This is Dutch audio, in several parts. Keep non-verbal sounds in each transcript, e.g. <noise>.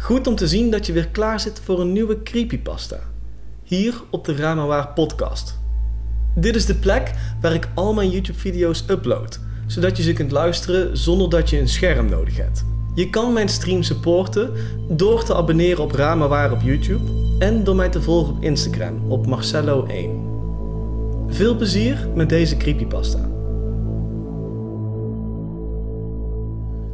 Goed om te zien dat je weer klaar zit voor een nieuwe creepypasta. Hier op de Ramawaar podcast. Dit is de plek waar ik al mijn YouTube video's upload, zodat je ze kunt luisteren zonder dat je een scherm nodig hebt. Je kan mijn stream supporten door te abonneren op Ramawaar op YouTube en door mij te volgen op Instagram op Marcello1. Veel plezier met deze creepypasta.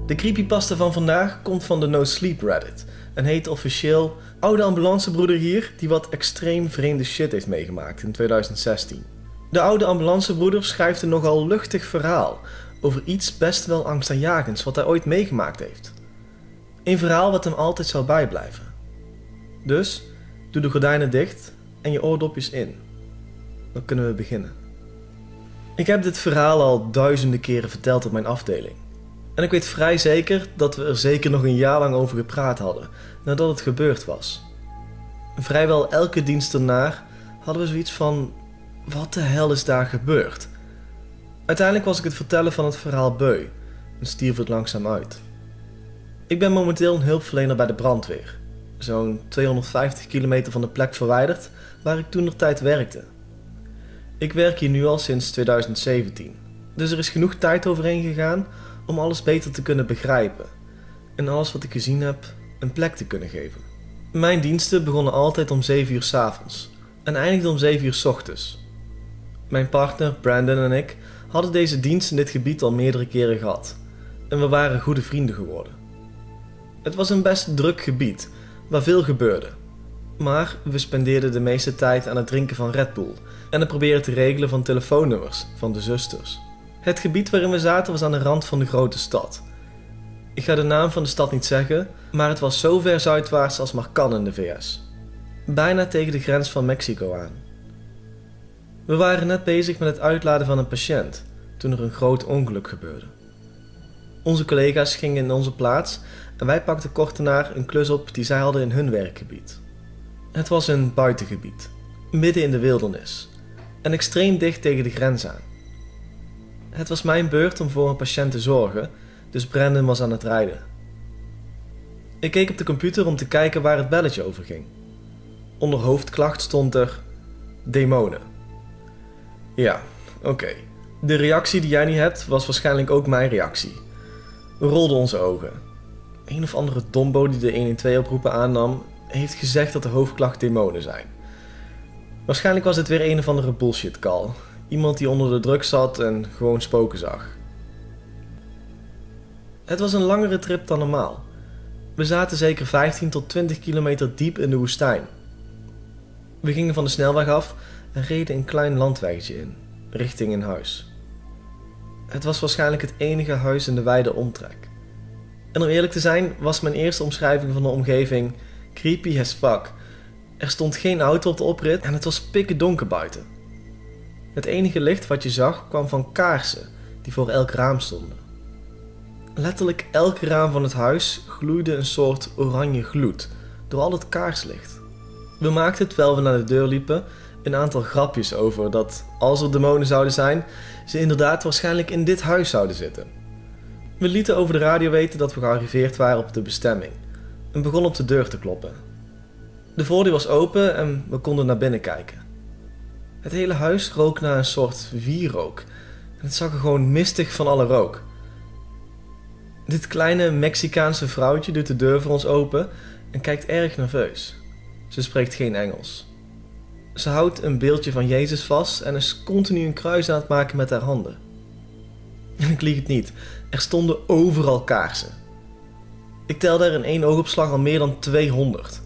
De creepypasta van vandaag komt van de No Sleep Reddit en heet officieel Oude ambulancebroeder hier die wat extreem vreemde shit heeft meegemaakt in 2016. De oude ambulancebroeder schrijft een nogal luchtig verhaal over iets best wel angstaanjagends wat hij ooit meegemaakt heeft. Een verhaal wat hem altijd zal bijblijven. Dus doe de gordijnen dicht en je oordopjes in. Dan kunnen we beginnen. Ik heb dit verhaal al duizenden keren verteld op mijn afdeling. En ik weet vrij zeker dat we er zeker nog een jaar lang over gepraat hadden, nadat het gebeurd was. Vrijwel elke dienst erna hadden we zoiets van: wat de hel is daar gebeurd? Uiteindelijk was ik het vertellen van het verhaal beu en stierf het langzaam uit. Ik ben momenteel een hulpverlener bij de brandweer, zo'n 250 kilometer van de plek verwijderd waar ik toen nog tijd werkte. Ik werk hier nu al sinds 2017, dus er is genoeg tijd overheen gegaan om alles beter te kunnen begrijpen en alles wat ik gezien heb een plek te kunnen geven. Mijn diensten begonnen altijd om 7 uur 's avonds en eindigden om 7 uur 's ochtends. Mijn partner Brandon en ik hadden deze dienst in dit gebied al meerdere keren gehad en we waren goede vrienden geworden. Het was een best druk gebied waar veel gebeurde, maar we spendeerden de meeste tijd aan het drinken van Red Bull en het proberen te regelen van telefoonnummers van de zusters. Het gebied waarin we zaten was aan de rand van de grote stad. Ik ga de naam van de stad niet zeggen, maar het was zo ver zuidwaarts als maar kan in de VS. Bijna tegen de grens van Mexico aan. We waren net bezig met het uitladen van een patiënt toen er een groot ongeluk gebeurde. Onze collega's gingen in onze plaats en wij pakten kort daarna een klus op die zij hadden in hun werkgebied. Het was een buitengebied, midden in de wildernis en extreem dicht tegen de grens aan. Het was mijn beurt om voor een patiënt te zorgen, dus Brandon was aan het rijden. Ik keek op de computer om te kijken waar het belletje over ging. Onder hoofdklacht stond er demonen. Ja, oké. De reactie die jij niet hebt was waarschijnlijk ook mijn reactie. We rolden onze ogen. Een of andere dombo die de 112 oproepen aannam, heeft gezegd dat de hoofdklacht demonen zijn. Waarschijnlijk was het weer een of andere bullshit call. Iemand die onder de druk zat en gewoon spoken zag. Het was een langere trip dan normaal. We zaten zeker 15 tot 20 kilometer diep in de woestijn. We gingen van de snelweg af en reden een klein landweggetje in, richting een huis. Het was waarschijnlijk het enige huis in de wijde omtrek. En om eerlijk te zijn was mijn eerste omschrijving van de omgeving creepy as fuck. Er stond geen auto op de oprit en het was pikken donker buiten. Het enige licht wat je zag kwam van kaarsen die voor elk raam stonden. Letterlijk elk raam van het huis gloeide een soort oranje gloed door al het kaarslicht. We maakten terwijl we naar de deur liepen een aantal grapjes over dat als er demonen zouden zijn, ze inderdaad waarschijnlijk in dit huis zouden zitten. We lieten over de radio weten dat we gearriveerd waren op de bestemming en begonnen op de deur te kloppen. De voordeur was open en we konden naar binnen kijken. Het hele huis rook naar een soort wierook en het zag er gewoon mistig van alle rook. Dit kleine Mexicaanse vrouwtje doet de deur voor ons open en kijkt erg nerveus. Ze spreekt geen Engels. Ze houdt een beeldje van Jezus vast en is continu een kruis aan het maken met haar handen. En <laughs> ik lieg het niet, er stonden overal kaarsen. Ik telde er in één oogopslag al meer dan 200.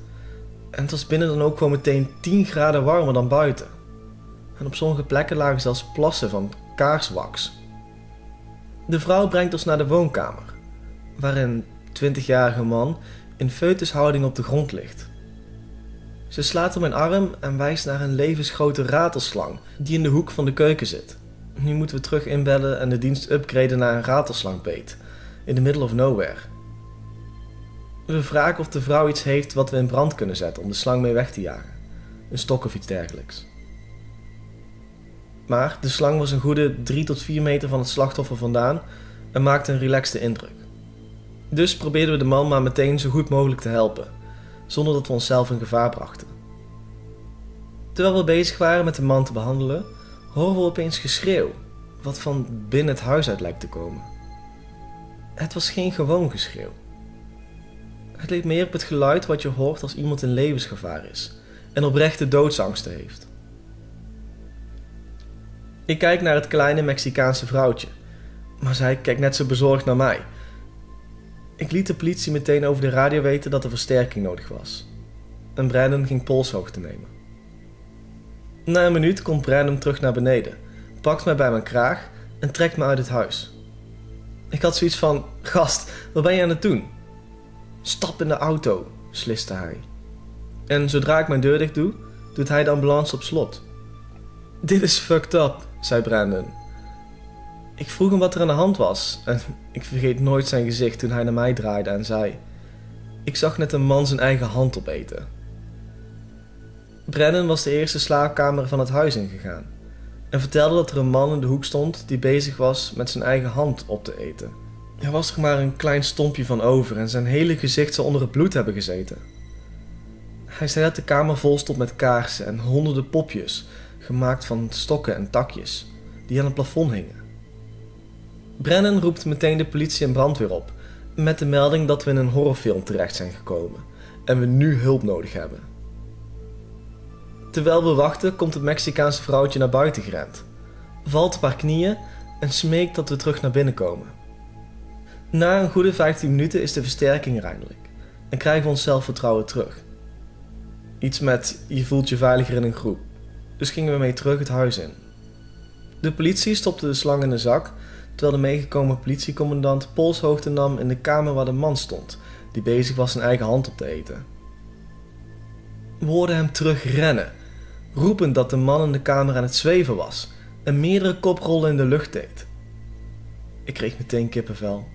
En het was binnen dan ook gewoon meteen 10 graden warmer dan buiten. En op sommige plekken lagen zelfs plassen van kaarswaks. De vrouw brengt ons naar de woonkamer, waar een 20-jarige man in foetushouding op de grond ligt. Ze slaat op mijn arm en wijst naar een levensgrote ratelslang die in de hoek van de keuken zit. Nu moeten we terug inbellen en de dienst upgraden naar een ratelslangbait. In the middle of nowhere. We vragen of de vrouw iets heeft wat we in brand kunnen zetten om de slang mee weg te jagen. Een stok of iets dergelijks. Maar de slang was een goede 3 tot 4 meter van het slachtoffer vandaan en maakte een relaxte indruk. Dus probeerden we de man maar meteen zo goed mogelijk te helpen, zonder dat we onszelf in gevaar brachten. Terwijl we bezig waren met de man te behandelen, horen we opeens geschreeuw, wat van binnen het huis uit lijkt te komen. Het was geen gewoon geschreeuw. Het leek meer op het geluid wat je hoort als iemand in levensgevaar is en oprechte doodsangsten heeft. Ik kijk naar het kleine Mexicaanse vrouwtje, maar zij kijkt net zo bezorgd naar mij. Ik liet de politie meteen over de radio weten dat er versterking nodig was. En Brandon ging polshoogte nemen. Na een minuut komt Brandon terug naar beneden, pakt mij bij mijn kraag en trekt me uit het huis. Ik had zoiets van: Gast, wat ben je aan het doen? Stap in de auto, sliste hij. En zodra ik mijn deur dicht doe, doet hij de ambulance op slot. Dit is fucked up, zei Brandon. Ik vroeg hem wat er aan de hand was en <laughs> ik vergeet nooit zijn gezicht toen hij naar mij draaide en zei: Ik zag net een man zijn eigen hand opeten. Brandon was de eerste slaapkamer van het huis ingegaan en vertelde dat er een man in de hoek stond die bezig was met zijn eigen hand op te eten. Er was er maar een klein stompje van over en zijn hele gezicht zou onder het bloed hebben gezeten. Hij zei dat de kamer vol stond met kaarsen en honderden popjes, gemaakt van stokken en takjes, die aan het plafond hingen. Brennan roept meteen de politie en brandweer op, met de melding dat we in een horrorfilm terecht zijn gekomen en we nu hulp nodig hebben. Terwijl we wachten, komt het Mexicaanse vrouwtje naar buiten gerend, valt op haar knieën en smeekt dat we terug naar binnen komen. Na een goede 15 minuten is de versterking er eindelijk en krijgen we ons zelfvertrouwen terug. Iets met je voelt je veiliger in een groep, dus gingen we mee terug het huis in. De politie stopte de slang in de zak, terwijl de meegekomen politiecommandant polshoogte nam in de kamer waar de man stond, die bezig was zijn eigen hand op te eten. We hoorden hem terug rennen, roepend dat de man in de kamer aan het zweven was en meerdere koprollen in de lucht deed. Ik kreeg meteen kippenvel.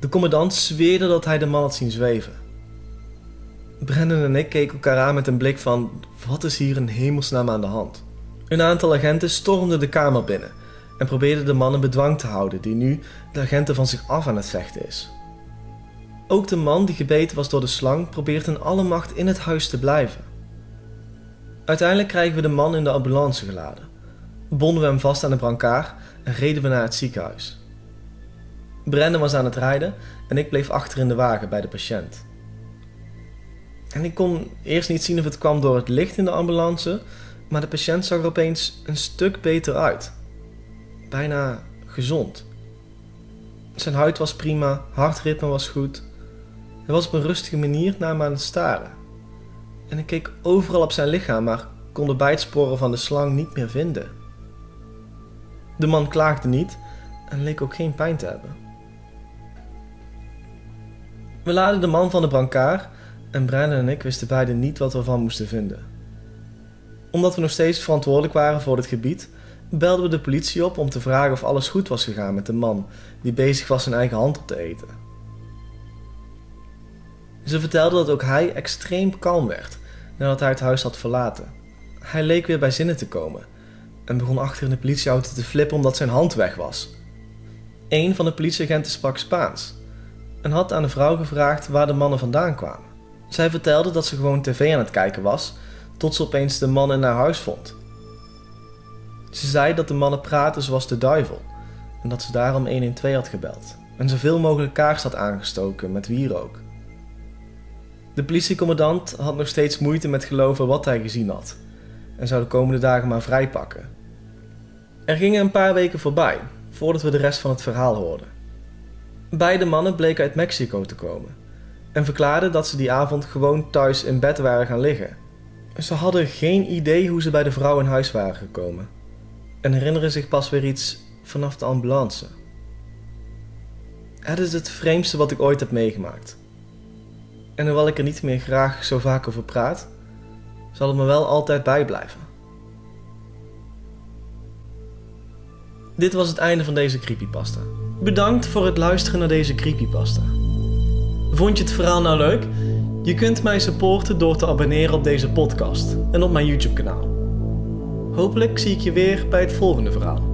De commandant zweerde dat hij de man had zien zweven. Brendan en ik keken elkaar aan met een blik van: wat is hier in hemelsnaam aan de hand? Een aantal agenten stormden de kamer binnen en probeerden de man in bedwang te houden, die nu de agenten van zich af aan het vechten is. Ook de man die gebeten was door de slang probeert in alle macht in het huis te blijven. Uiteindelijk krijgen we de man in de ambulance geladen, bonden we hem vast aan de brancard en reden we naar het ziekenhuis. Brandon was aan het rijden en ik bleef achter in de wagen bij de patiënt. En ik kon eerst niet zien of het kwam door het licht in de ambulance, maar de patiënt zag er opeens een stuk beter uit. Bijna gezond. Zijn huid was prima, hartritme was goed. Hij was op een rustige manier naar me aan het staren. En ik keek overal op zijn lichaam, maar kon de bijtsporen van de slang niet meer vinden. De man klaagde niet en leek ook geen pijn te hebben. We laden de man van de brancard en Brandon en ik wisten beiden niet wat we ervan moesten vinden. Omdat we nog steeds verantwoordelijk waren voor het gebied, belden we de politie op om te vragen of alles goed was gegaan met de man die bezig was zijn eigen hand op te eten. Ze vertelde dat ook hij extreem kalm werd nadat hij het huis had verlaten. Hij leek weer bij zinnen te komen en begon achter in de politieauto te flippen omdat zijn hand weg was. Een van de politieagenten sprak Spaans en had aan de vrouw gevraagd waar de mannen vandaan kwamen. Zij vertelde dat ze gewoon tv aan het kijken was, tot ze opeens de man in haar huis vond. Ze zei dat de mannen praten zoals de duivel en dat ze daarom 112 had gebeld en zoveel mogelijk kaars had aangestoken met wierook. De politiecommandant had nog steeds moeite met geloven wat hij gezien had en zou de komende dagen maar vrijpakken. Er gingen een paar weken voorbij voordat we de rest van het verhaal hoorden. Beide mannen bleken uit Mexico te komen en verklaarden dat ze die avond gewoon thuis in bed waren gaan liggen. Ze hadden geen idee hoe ze bij de vrouw in huis waren gekomen en herinneren zich pas weer iets vanaf de ambulance. Het is het vreemdste wat ik ooit heb meegemaakt. En hoewel ik er niet meer graag zo vaak over praat, zal het me wel altijd bijblijven. Dit was het einde van deze creepypasta. Bedankt voor het luisteren naar deze creepypasta. Vond je het verhaal nou leuk? Je kunt mij supporten door te abonneren op deze podcast en op mijn YouTube kanaal. Hopelijk zie ik je weer bij het volgende verhaal.